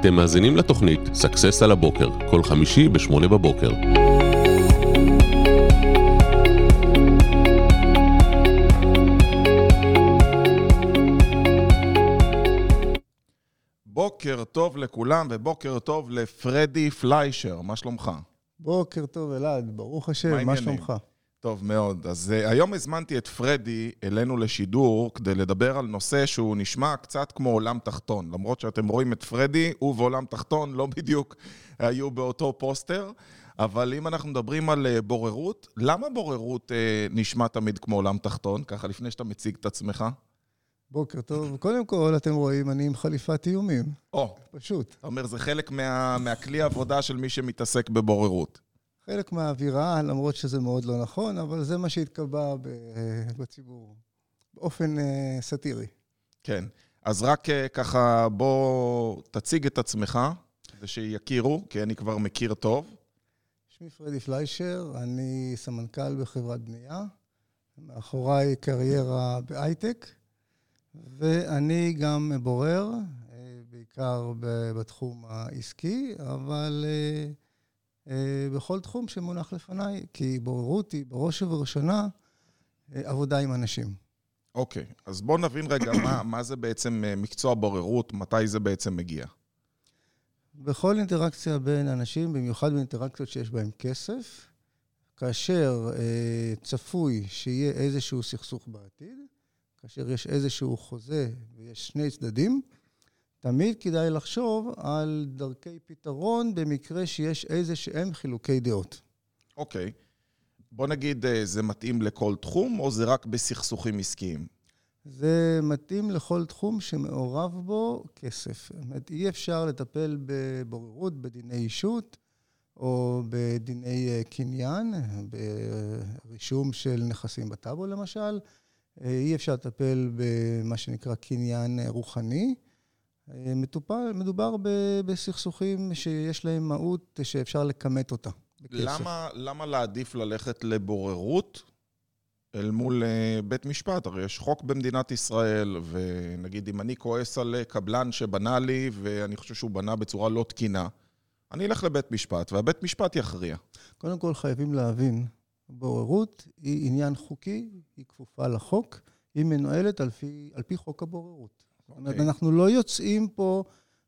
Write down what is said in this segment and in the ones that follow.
אתם מאזינים לתוכנית Success על הבוקר, כל חמישי ב-8 בבוקר. בוקר טוב לכולם ובוקר טוב לפרדי פליישר, מה שלומך? בוקר טוב אלעד, ברוך מה השם, מה העניינים? שלומך? טוב מאוד. אז אה, היום הזמנתי את פרדי אלינו לשידור כדי לדבר על נושא שהוא נשמע קצת כמו עולם תחתון. למרות שאתם רואים את פרדי, הוא ועולם תחתון לא בדיוק היו באותו פוסטר. אבל אם אנחנו מדברים על uh, בוררות, למה בוררות uh, נשמע תמיד כמו עולם תחתון? ככה לפני שאתה מציג את עצמך. בוקר טוב. קודם כל, אתם רואים, אני עם חליפת איומים, או, פשוט. אתה אומר, זה חלק מה, מהכלי עבודה של מי שמתעסק בבוררות. חלק מהאווירה, למרות שזה מאוד לא נכון, אבל זה מה שהתקבע ב- בציבור, באופן אה, סאטירי. כן. אז רק uh, ככה, בוא תציג את עצמך, כדי שיכירו, כי אני כבר מכיר טוב. שמי פרדי פליישר, אני סמנכ"ל בחברת בנייה, מאחוריי קריירה בהייטק, ואני גם בורר, אה, בעיקר בתחום העסקי, אבל אה, אה, בכל תחום שמונח לפניי, כי בוררות היא בראש ובראשונה אה, עבודה עם אנשים. אוקיי, אז בוא נבין רגע מה, מה זה בעצם אה, מקצוע בוררות, מתי זה בעצם מגיע. בכל אינטראקציה בין אנשים, במיוחד באינטראקציות שיש בהן כסף, כאשר אה, צפוי שיהיה איזשהו סכסוך בעתיד, כאשר יש איזשהו חוזה ויש שני צדדים, תמיד כדאי לחשוב על דרכי פתרון במקרה שיש איזה שהם חילוקי דעות. אוקיי. בוא נגיד, אה, זה מתאים לכל תחום, או זה רק בסכסוכים עסקיים? זה מתאים לכל תחום שמעורב בו כסף. זאת אומרת, אי אפשר לטפל בבוררות, בדיני אישות, או בדיני אה, קניין, ברישום של נכסים בטאבו למשל. אה, אי אפשר לטפל במה שנקרא קניין רוחני. אה, מטופל, מדובר ב- בסכסוכים שיש להם מהות שאפשר לכמת אותה. בכסף. למה, למה להעדיף ללכת לבוררות אל מול אה, בית משפט? הרי יש חוק במדינת ישראל, ונגיד אם אני כועס על אה, קבלן שבנה לי, ואני חושב שהוא בנה בצורה לא תקינה, אני אלך לבית משפט, והבית משפט יכריע. קודם כל חייבים להבין, בוררות היא עניין חוקי, היא כפופה לחוק, היא מנוהלת על פי, על פי חוק הבוררות. זאת אומרת, אוקיי. אנחנו לא יוצאים פה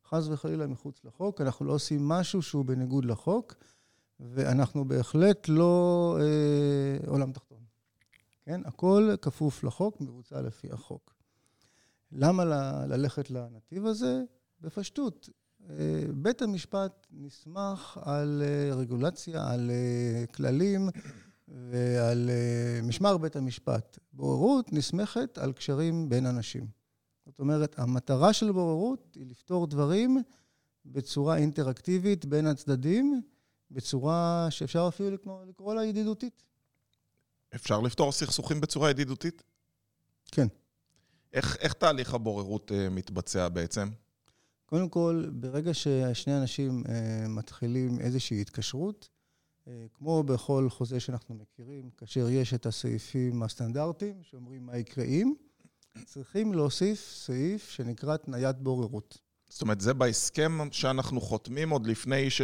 חס וחלילה מחוץ לחוק, אנחנו לא עושים משהו שהוא בניגוד לחוק, ואנחנו בהחלט לא אה, עולם תחתון. כן? הכל כפוף לחוק, מבוצע לפי החוק. למה ל- ללכת לנתיב הזה? בפשטות, אה, בית המשפט נסמך על אה, רגולציה, על אה, כללים ועל משמר בית המשפט. בוררות נסמכת על קשרים בין אנשים. זאת אומרת, המטרה של בוררות היא לפתור דברים בצורה אינטראקטיבית בין הצדדים, בצורה שאפשר אפילו לקרוא, לקרוא לה ידידותית. אפשר לפתור סכסוכים בצורה ידידותית? כן. איך, איך תהליך הבוררות אה, מתבצע בעצם? קודם כל, ברגע ששני אנשים אה, מתחילים איזושהי התקשרות, אה, כמו בכל חוזה שאנחנו מכירים, כאשר יש את הסעיפים הסטנדרטיים שאומרים מה יקרה אם, צריכים להוסיף סעיף שנקרא תניית בוררות. זאת אומרת, זה בהסכם שאנחנו חותמים עוד לפני ש...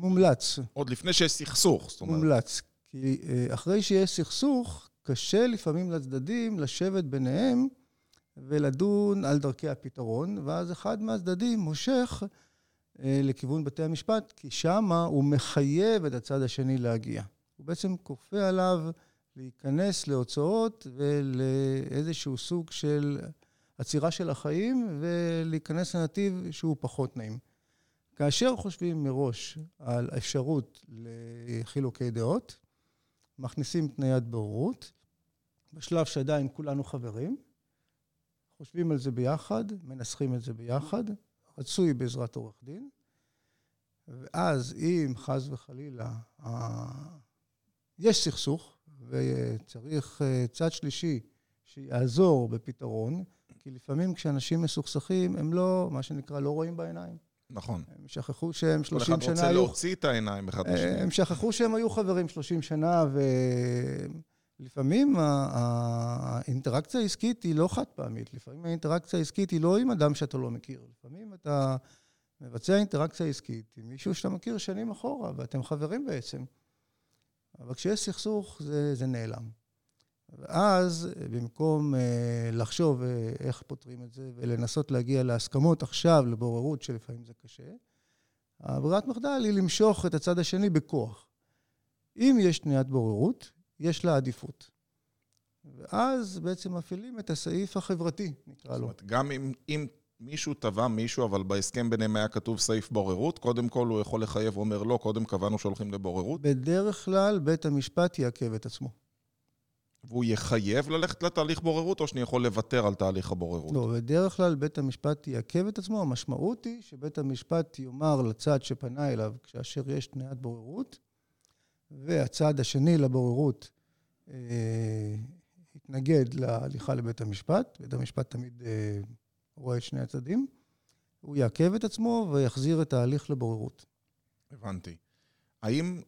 מומלץ, עוד לפני שיש סכסוך. זאת אומרת, מומלץ. כי אה, אחרי שיש סכסוך, קשה לפעמים לצדדים לשבת ביניהם ולדון על דרכי הפתרון, ואז אחד מהצדדים מושך אה, לכיוון בתי המשפט, כי שמה הוא מחייב את הצד השני להגיע. הוא בעצם כופה עליו להיכנס להוצאות ולאיזשהו סוג של עצירה של החיים ולהיכנס לנתיב שהוא פחות נעים. כאשר חושבים מראש על האפשרות לחילוקי דעות, מכניסים תניית בוררות, בשלב שעדיין כולנו חברים, חושבים על זה ביחד, מנסחים את זה ביחד, רצוי בעזרת עורך דין, ואז אם חס וחלילה ה- יש סכסוך וצריך אה, צד שלישי שיעזור בפתרון, כי לפעמים כשאנשים מסוכסכים הם לא, מה שנקרא, לא רואים בעיניים. נכון. הם שכחו שהם כל 30 אחד שנה רוצה היו... להוציא את העיניים אחד לשני. הם שכחו שהם היו חברים 30 שנה, ולפעמים האינטראקציה העסקית היא לא חד פעמית. לפעמים האינטראקציה העסקית היא לא עם אדם שאתה לא מכיר. לפעמים אתה מבצע אינטראקציה עסקית עם מישהו שאתה מכיר שנים אחורה, ואתם חברים בעצם. אבל כשיש סכסוך, זה, זה נעלם. ואז, במקום אה, לחשוב אה, איך פותרים את זה ולנסות להגיע להסכמות עכשיו, לבוררות, שלפעמים זה קשה, הברירת מחדל היא למשוך את הצד השני בכוח. אם יש תניית בוררות, יש לה עדיפות. ואז בעצם מפעילים את הסעיף החברתי, נקרא לו. זאת אומרת, גם אם, אם מישהו תבע מישהו, אבל בהסכם ביניהם היה כתוב סעיף בוררות, קודם כל הוא יכול לחייב, הוא אומר לא, קודם קבענו שהולכים לבוררות? בדרך כלל בית המשפט יעכב את עצמו. והוא יחייב ללכת לתהליך בוררות, או שאני יכול לוותר על תהליך הבוררות? לא, בדרך כלל בית המשפט יעכב את עצמו. המשמעות היא שבית המשפט יאמר לצד שפנה אליו, כאשר יש תניית בוררות, והצד השני לבוררות אה, יתנגד להליכה לבית המשפט, בית המשפט תמיד אה, רואה את שני הצדדים, הוא יעכב את עצמו ויחזיר את ההליך לבוררות. הבנתי. האם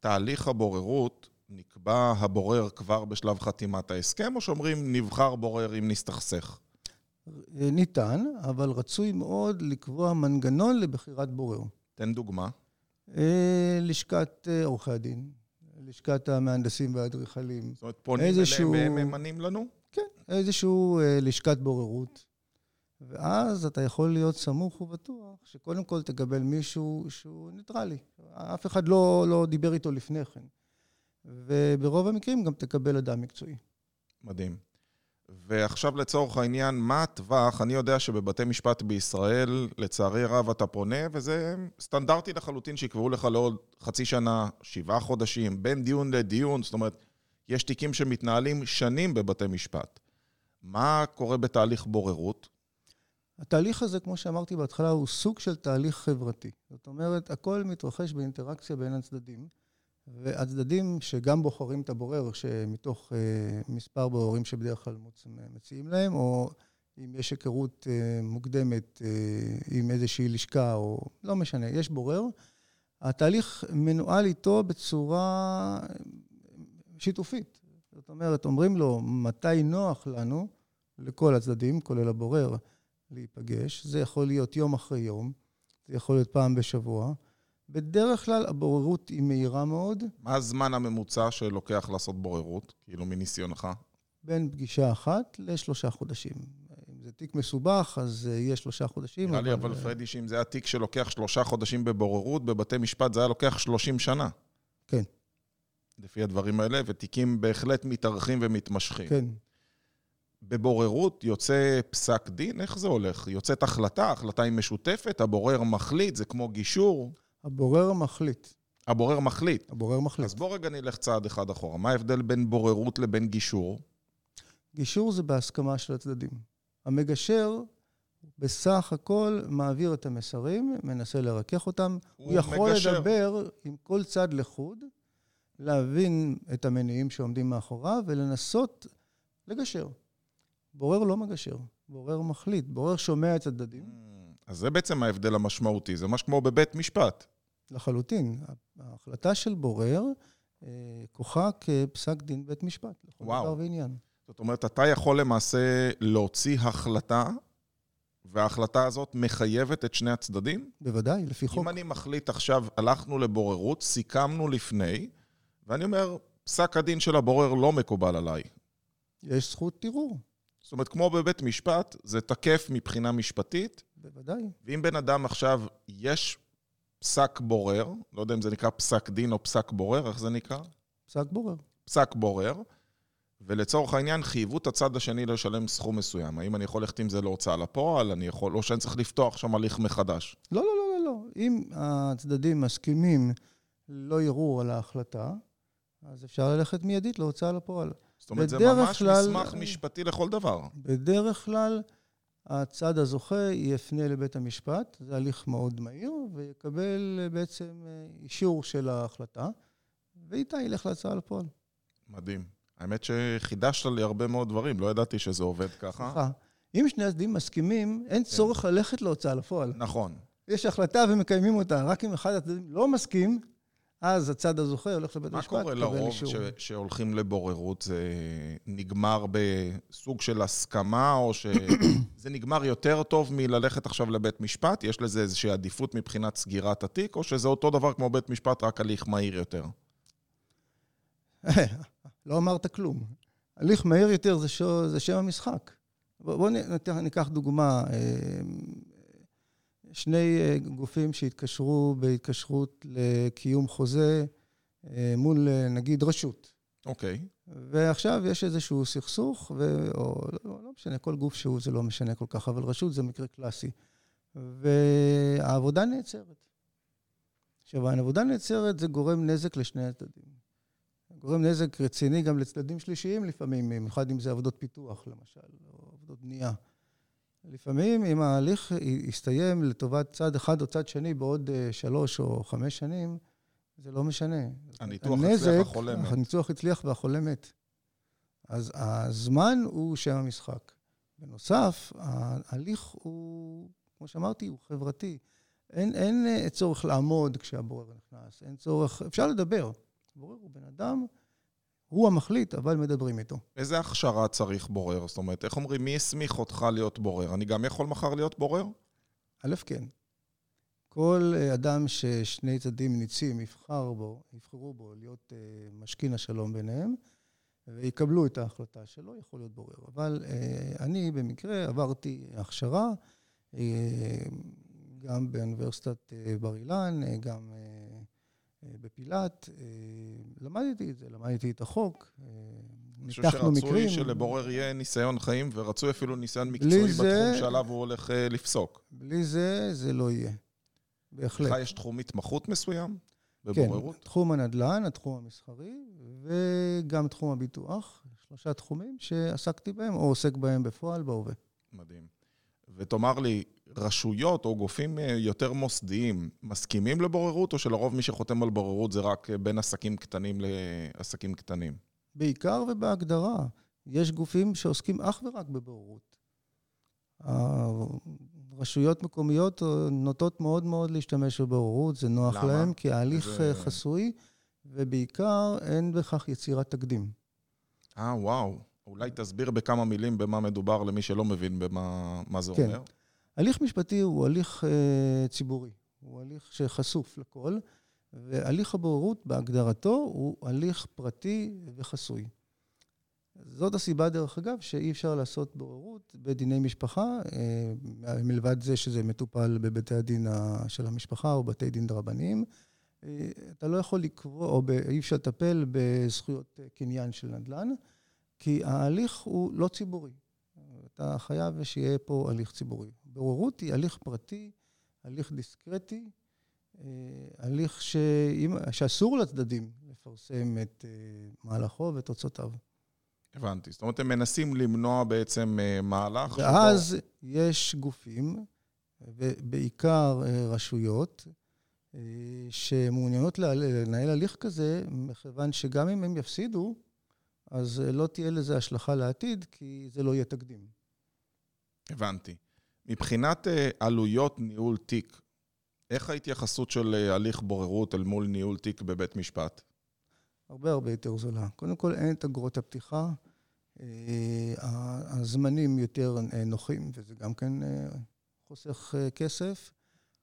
תהליך הבוררות נקבע הבורר כבר בשלב חתימת ההסכם, או שאומרים נבחר בורר אם נסתכסך? ניתן, אבל רצוי מאוד לקבוע מנגנון לבחירת בורר. תן דוגמה. אה, לשכת אה, עורכי הדין, לשכת המהנדסים והאדריכלים. זאת אומרת, פונים איזשהו... אליהם והם ממנים לנו? כן, איזשהו אה, לשכת בוררות. ואז אתה יכול להיות סמוך ובטוח שקודם כל תקבל מישהו שהוא ניטרלי. אף אחד לא, לא דיבר איתו לפני כן. וברוב המקרים גם תקבל אדם מקצועי. מדהים. ועכשיו לצורך העניין, מה הטווח? אני יודע שבבתי משפט בישראל, לצערי הרב, אתה פונה, וזה סטנדרטי לחלוטין שיקבעו לך לעוד חצי שנה, שבעה חודשים, בין דיון לדיון, זאת אומרת, יש תיקים שמתנהלים שנים בבתי משפט. מה קורה בתהליך בוררות? התהליך הזה, כמו שאמרתי בהתחלה, הוא סוג של תהליך חברתי. זאת אומרת, הכל מתרחש באינטראקציה בין הצדדים. והצדדים שגם בוחרים את הבורר, שמתוך uh, מספר בוררים שבדרך כלל מציעים להם, או אם יש היכרות uh, מוקדמת uh, עם איזושהי לשכה, או לא משנה, יש בורר, התהליך מנוהל איתו בצורה שיתופית. זאת אומרת, אומרים לו מתי נוח לנו, לכל הצדדים, כולל הבורר, להיפגש. זה יכול להיות יום אחרי יום, זה יכול להיות פעם בשבוע. בדרך כלל הבוררות היא מהירה מאוד. מה הזמן הממוצע שלוקח לעשות בוררות, כאילו מניסיונך? בין פגישה אחת לשלושה חודשים. אם זה תיק מסובך, אז יהיה שלושה חודשים. נראה לי, אבל פרדי, שאם זה היה תיק שלוקח שלושה חודשים בבוררות, בבתי משפט זה היה לוקח שלושים שנה. כן. לפי הדברים האלה, ותיקים בהחלט מתארחים ומתמשכים. כן. בבוררות יוצא פסק דין, איך זה הולך? יוצאת החלטה, החלטה היא משותפת, הבורר מחליט, זה כמו גישור. הבורר מחליט. הבורר מחליט. הבורר מחליט. אז בוא רגע נלך צעד אחד אחורה. מה ההבדל בין בוררות לבין גישור? גישור זה בהסכמה של הצדדים. המגשר בסך הכל מעביר את המסרים, מנסה לרכך אותם. הוא, הוא יכול מגשר. לדבר עם כל צד לחוד, להבין את המניעים שעומדים מאחוריו ולנסות לגשר. בורר לא מגשר, בורר מחליט, בורר שומע את הצדדים. Mm, אז זה בעצם ההבדל המשמעותי, זה ממש כמו בבית משפט. לחלוטין. ההחלטה של בורר, אה, כוחה כפסק דין בית משפט, לכל דבר ועניין. זאת אומרת, אתה יכול למעשה להוציא החלטה, וההחלטה הזאת מחייבת את שני הצדדים? בוודאי, לפי חוק. אם אני מחליט עכשיו, הלכנו לבוררות, סיכמנו לפני, ואני אומר, פסק הדין של הבורר לא מקובל עליי. יש זכות ערעור. זאת אומרת, כמו בבית משפט, זה תקף מבחינה משפטית. בוודאי. ואם בן אדם עכשיו, יש פסק בורר, לא יודע אם זה נקרא פסק דין או פסק בורר, איך זה נקרא? פסק בורר. פסק בורר, ולצורך העניין חייבו את הצד השני לשלם סכום מסוים. האם אני יכול ללכת עם זה להוצאה לפועל, אני יכול, או שאני צריך לפתוח שם הליך מחדש? לא, לא, לא, לא, לא. אם הצדדים מסכימים לא יראו על ההחלטה, אז אפשר ללכת מיידית להוצאה לפועל. זאת אומרת, זה ממש כלל, מסמך משפטי לכל דבר. בדרך כלל, הצד הזוכה יפנה לבית המשפט, זה הליך מאוד מהיר, ויקבל אה, בעצם אה, אישור של ההחלטה, ואיתה ילך להצעה לפועל. מדהים. האמת שחידשת לי הרבה מאוד דברים, לא ידעתי שזה עובד ככה. סליחה. אם שני הצדדים מסכימים, אין כן. צורך ללכת להוצאה לפועל. נכון. יש החלטה ומקיימים אותה, רק אם אחד הצדדים לא מסכים, אז הצד הזוכה הולך לבית מה המשפט, קורה לקבל לרוב אישור. ש- שהולכים לבוררות? זה נגמר בסוג של הסכמה, או שזה נגמר יותר טוב מללכת עכשיו לבית משפט? יש לזה איזושהי עדיפות מבחינת סגירת התיק, או שזה אותו דבר כמו בית משפט, רק הליך מהיר יותר? לא אמרת כלום. הליך מהיר יותר זה, שו, זה שם המשחק. בואו בוא ניקח דוגמה. שני אה, גופים שהתקשרו בהתקשרות לקיום חוזה אה, מול, אה, נגיד, רשות. אוקיי. ועכשיו יש איזשהו סכסוך, ו... או לא, לא משנה, כל גוף שהוא זה לא משנה כל כך, אבל רשות זה מקרה קלאסי. והעבודה נעצרת. עכשיו, העבודה נעצרת זה גורם נזק לשני הצדדים. גורם נזק רציני גם לצדדים שלישיים לפעמים, במיוחד אם זה עבודות פיתוח, למשל, או עבודות בנייה. לפעמים, אם ההליך יסתיים לטובת צד אחד או צד שני בעוד אה, שלוש או חמש שנים, זה לא משנה. הניתוח הנזק, הצליח, החולה מת. הניתוח הצליח והחולה מת. אז הזמן הוא שם המשחק. בנוסף, ההליך הוא, כמו שאמרתי, הוא חברתי. אין, אין אה, צורך לעמוד כשהבורר נכנס, אין צורך, אפשר לדבר. בורר הוא בן אדם, הוא המחליט, אבל מדברים איתו. איזה הכשרה צריך בורר? זאת אומרת, איך אומרים, מי הסמיך אותך להיות בורר? אני גם יכול מחר להיות בורר? א', כן. כל אה, אדם ששני צדדים ניצים יבחר בו, יבחרו בו להיות אה, משכין השלום ביניהם, ויקבלו את ההחלטה שלו, יכול להיות בורר. אבל אה, אני במקרה עברתי הכשרה, גם באוניברסיטת בר אילן, גם בפילת. אה, למדתי את זה, למדתי את החוק. אה, אני חושב ניתחנו שרצוי מקרים. שלבורר יהיה ניסיון חיים, ורצוי אפילו ניסיון מקצועי זה- בתחום שעליו הוא הולך אה, לפסוק. בלי זה, זה לא יהיה. בהחלט. לך יש תחום התמחות מסוים כן, בבוררות? תחום הנדל"ן, התחום המסחרי, וגם תחום הביטוח. שלושה תחומים שעסקתי בהם, או עוסק בהם בפועל בהווה. מדהים. ותאמר לי, רשויות או גופים אה, יותר מוסדיים מסכימים לבוררות, או שלרוב מי שחותם על בוררות זה רק אה, בין עסקים קטנים לעסקים קטנים? בעיקר ובהגדרה. יש גופים שעוסקים אך ורק בבוררות. רשויות מקומיות נוטות מאוד מאוד להשתמש בבוררות, זה נוח למה? להם, כי ההליך זה- אה, חסוי, ובעיקר אין בכך יצירת תקדים. אה, וואו. אולי תסביר בכמה מילים במה מדובר למי שלא מבין במה מה זה כן. אומר. הליך משפטי הוא הליך אה, ציבורי, הוא הליך שחשוף לכל, והליך הבוררות בהגדרתו הוא הליך פרטי וחסוי. זאת הסיבה, דרך אגב, שאי אפשר לעשות בוררות בדיני משפחה, אה, מלבד זה שזה מטופל בבתי הדין ה- של המשפחה או בתי דין רבניים. אה, אתה לא יכול לקבוע, או אי אפשר לטפל בזכויות אה, קניין של נדל"ן, כי ההליך הוא לא ציבורי. אתה חייב שיהיה פה הליך ציבורי. בוררות היא הליך פרטי, הליך דיסקרטי, אה, הליך שאם, שאסור לצדדים לפרסם את אה, מהלכו ותוצאותיו. הבנתי. זאת אומרת, הם מנסים למנוע בעצם אה, מהלך שבו... ואז יש גופים, ובעיקר רשויות, שמעוניינות לנהל הליך כזה, מכיוון שגם אם הם יפסידו, אז לא תהיה לזה השלכה לעתיד, כי זה לא יהיה תקדים. הבנתי. מבחינת אה, עלויות ניהול תיק, איך ההתייחסות של אה, הליך בוררות אל מול ניהול תיק בבית משפט? הרבה הרבה יותר זולה. קודם כל, אין את אגרות הפתיחה, אה, הזמנים יותר נוחים, וזה גם כן חוסך כסף,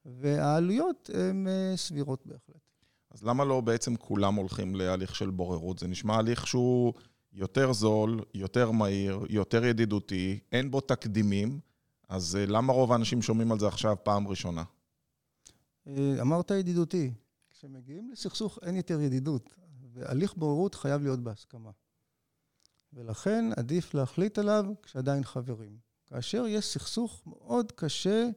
והעלויות הן סבירות בהחלט. אז למה לא בעצם כולם הולכים להליך של בוררות? זה נשמע הליך שהוא יותר זול, יותר מהיר, יותר ידידותי, אין בו תקדימים, אז אה, למה רוב האנשים שומעים על זה עכשיו פעם ראשונה? אה, אמרת ידידותי, כשמגיעים לסכסוך אין יותר ידידות, והליך בוררות חייב להיות בהסכמה. ולכן עדיף להחליט עליו כשעדיין חברים. כאשר יש סכסוך מאוד קשה,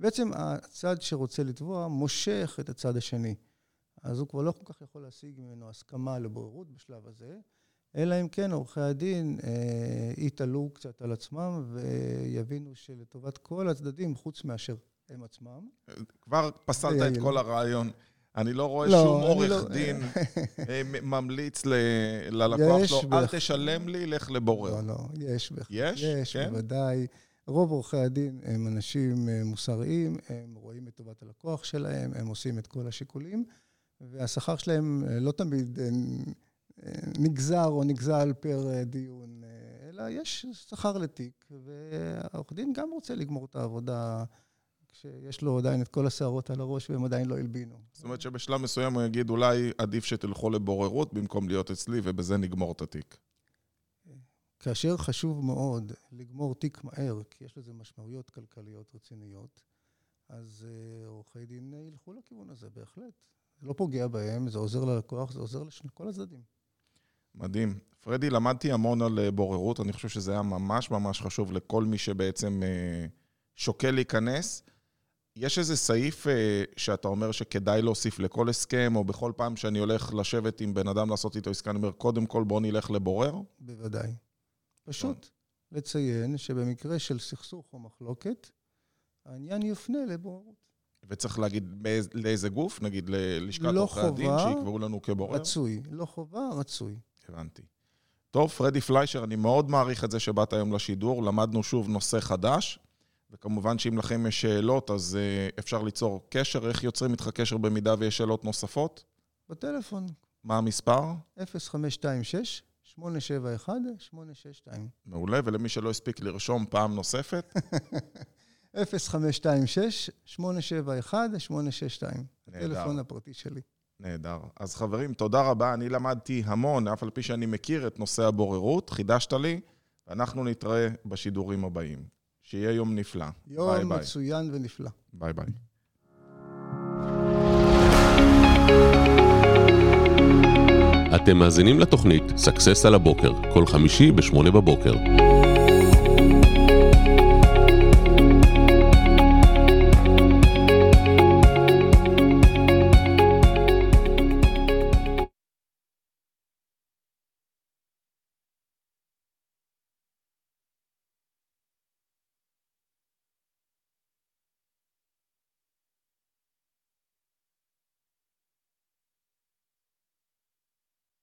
בעצם הצד שרוצה לתבוע מושך את הצד השני. אז הוא כבר לא כל כך יכול להשיג ממנו הסכמה לבוררות בשלב הזה, אלא אם כן עורכי הדין אה, יתעלו קצת על עצמם ויבינו שלטובת כל הצדדים, חוץ מאשר הם עצמם, כבר פסלת זה את. כל הרעיון. אני לא רואה לא, שום עורך לא- דין אה, ממליץ ל- ללקוח שלו, אל בהחלט. תשלם לי, לך לבורר. לא, לא, יש בהחלט. יש? יש, כן? בוודאי. רוב עורכי הדין הם אנשים אה, מוסריים, הם רואים את טובת הלקוח שלהם, הם עושים את כל השיקולים, והשכר שלהם לא תמיד נגזר או נגזל פר דיון, אלא יש שכר לתיק, והעורך דין גם רוצה לגמור את העבודה כשיש לו עדיין את כל השערות על הראש והם עדיין לא הלבינו. זאת אומרת שבשלב מסוים הוא יגיד, אולי עדיף שתלכו לבוררות במקום להיות אצלי, ובזה נגמור את התיק. כאשר חשוב מאוד לגמור תיק מהר, כי יש לזה משמעויות כלכליות רציניות, אז uh, עורכי דין ילכו לכיוון הזה, בהחלט. זה לא פוגע בהם, זה עוזר ללקוח, זה עוזר לכל הצדדים. מדהים. פרדי, למדתי המון על אה, בוררות, אני חושב שזה היה ממש ממש חשוב לכל מי שבעצם uh, שוקל להיכנס. יש איזה סעיף uh, שאתה אומר שכדאי להוסיף לכל הסכם, או בכל פעם שאני הולך לשבת עם בן אדם לעשות איתו עסקה, אני אומר, קודם כל בוא נלך לבורר? בוודאי. פשוט לציין שבמקרה של סכסוך או מחלוקת, העניין יופנה לבוררות. וצריך להגיד לאיזה גוף? נגיד ללשכת לא עורכי הדין, שיקבעו לנו כבורר? רצוי. לא חובה, רצוי. הבנתי. טוב, פרדי פליישר, אני מאוד מעריך את זה שבאת היום לשידור. למדנו שוב נושא חדש, וכמובן שאם לכם יש שאלות, אז uh, אפשר ליצור קשר. איך יוצרים איתך קשר במידה ויש שאלות נוספות? בטלפון. מה המספר? 0526 871-862. מעולה, ולמי שלא הספיק לרשום פעם נוספת? 0526-871-862. הטלפון הפרטי שלי. נהדר. אז חברים, תודה רבה. אני למדתי המון, אף על פי שאני מכיר את נושא הבוררות, חידשת לי, ואנחנו נתראה בשידורים הבאים. שיהיה יום נפלא. יום ביי מצוין ביי. ונפלא. ביי ביי. אתם מאזינים לתוכנית Success על הבוקר, כל חמישי ב-8 בבוקר.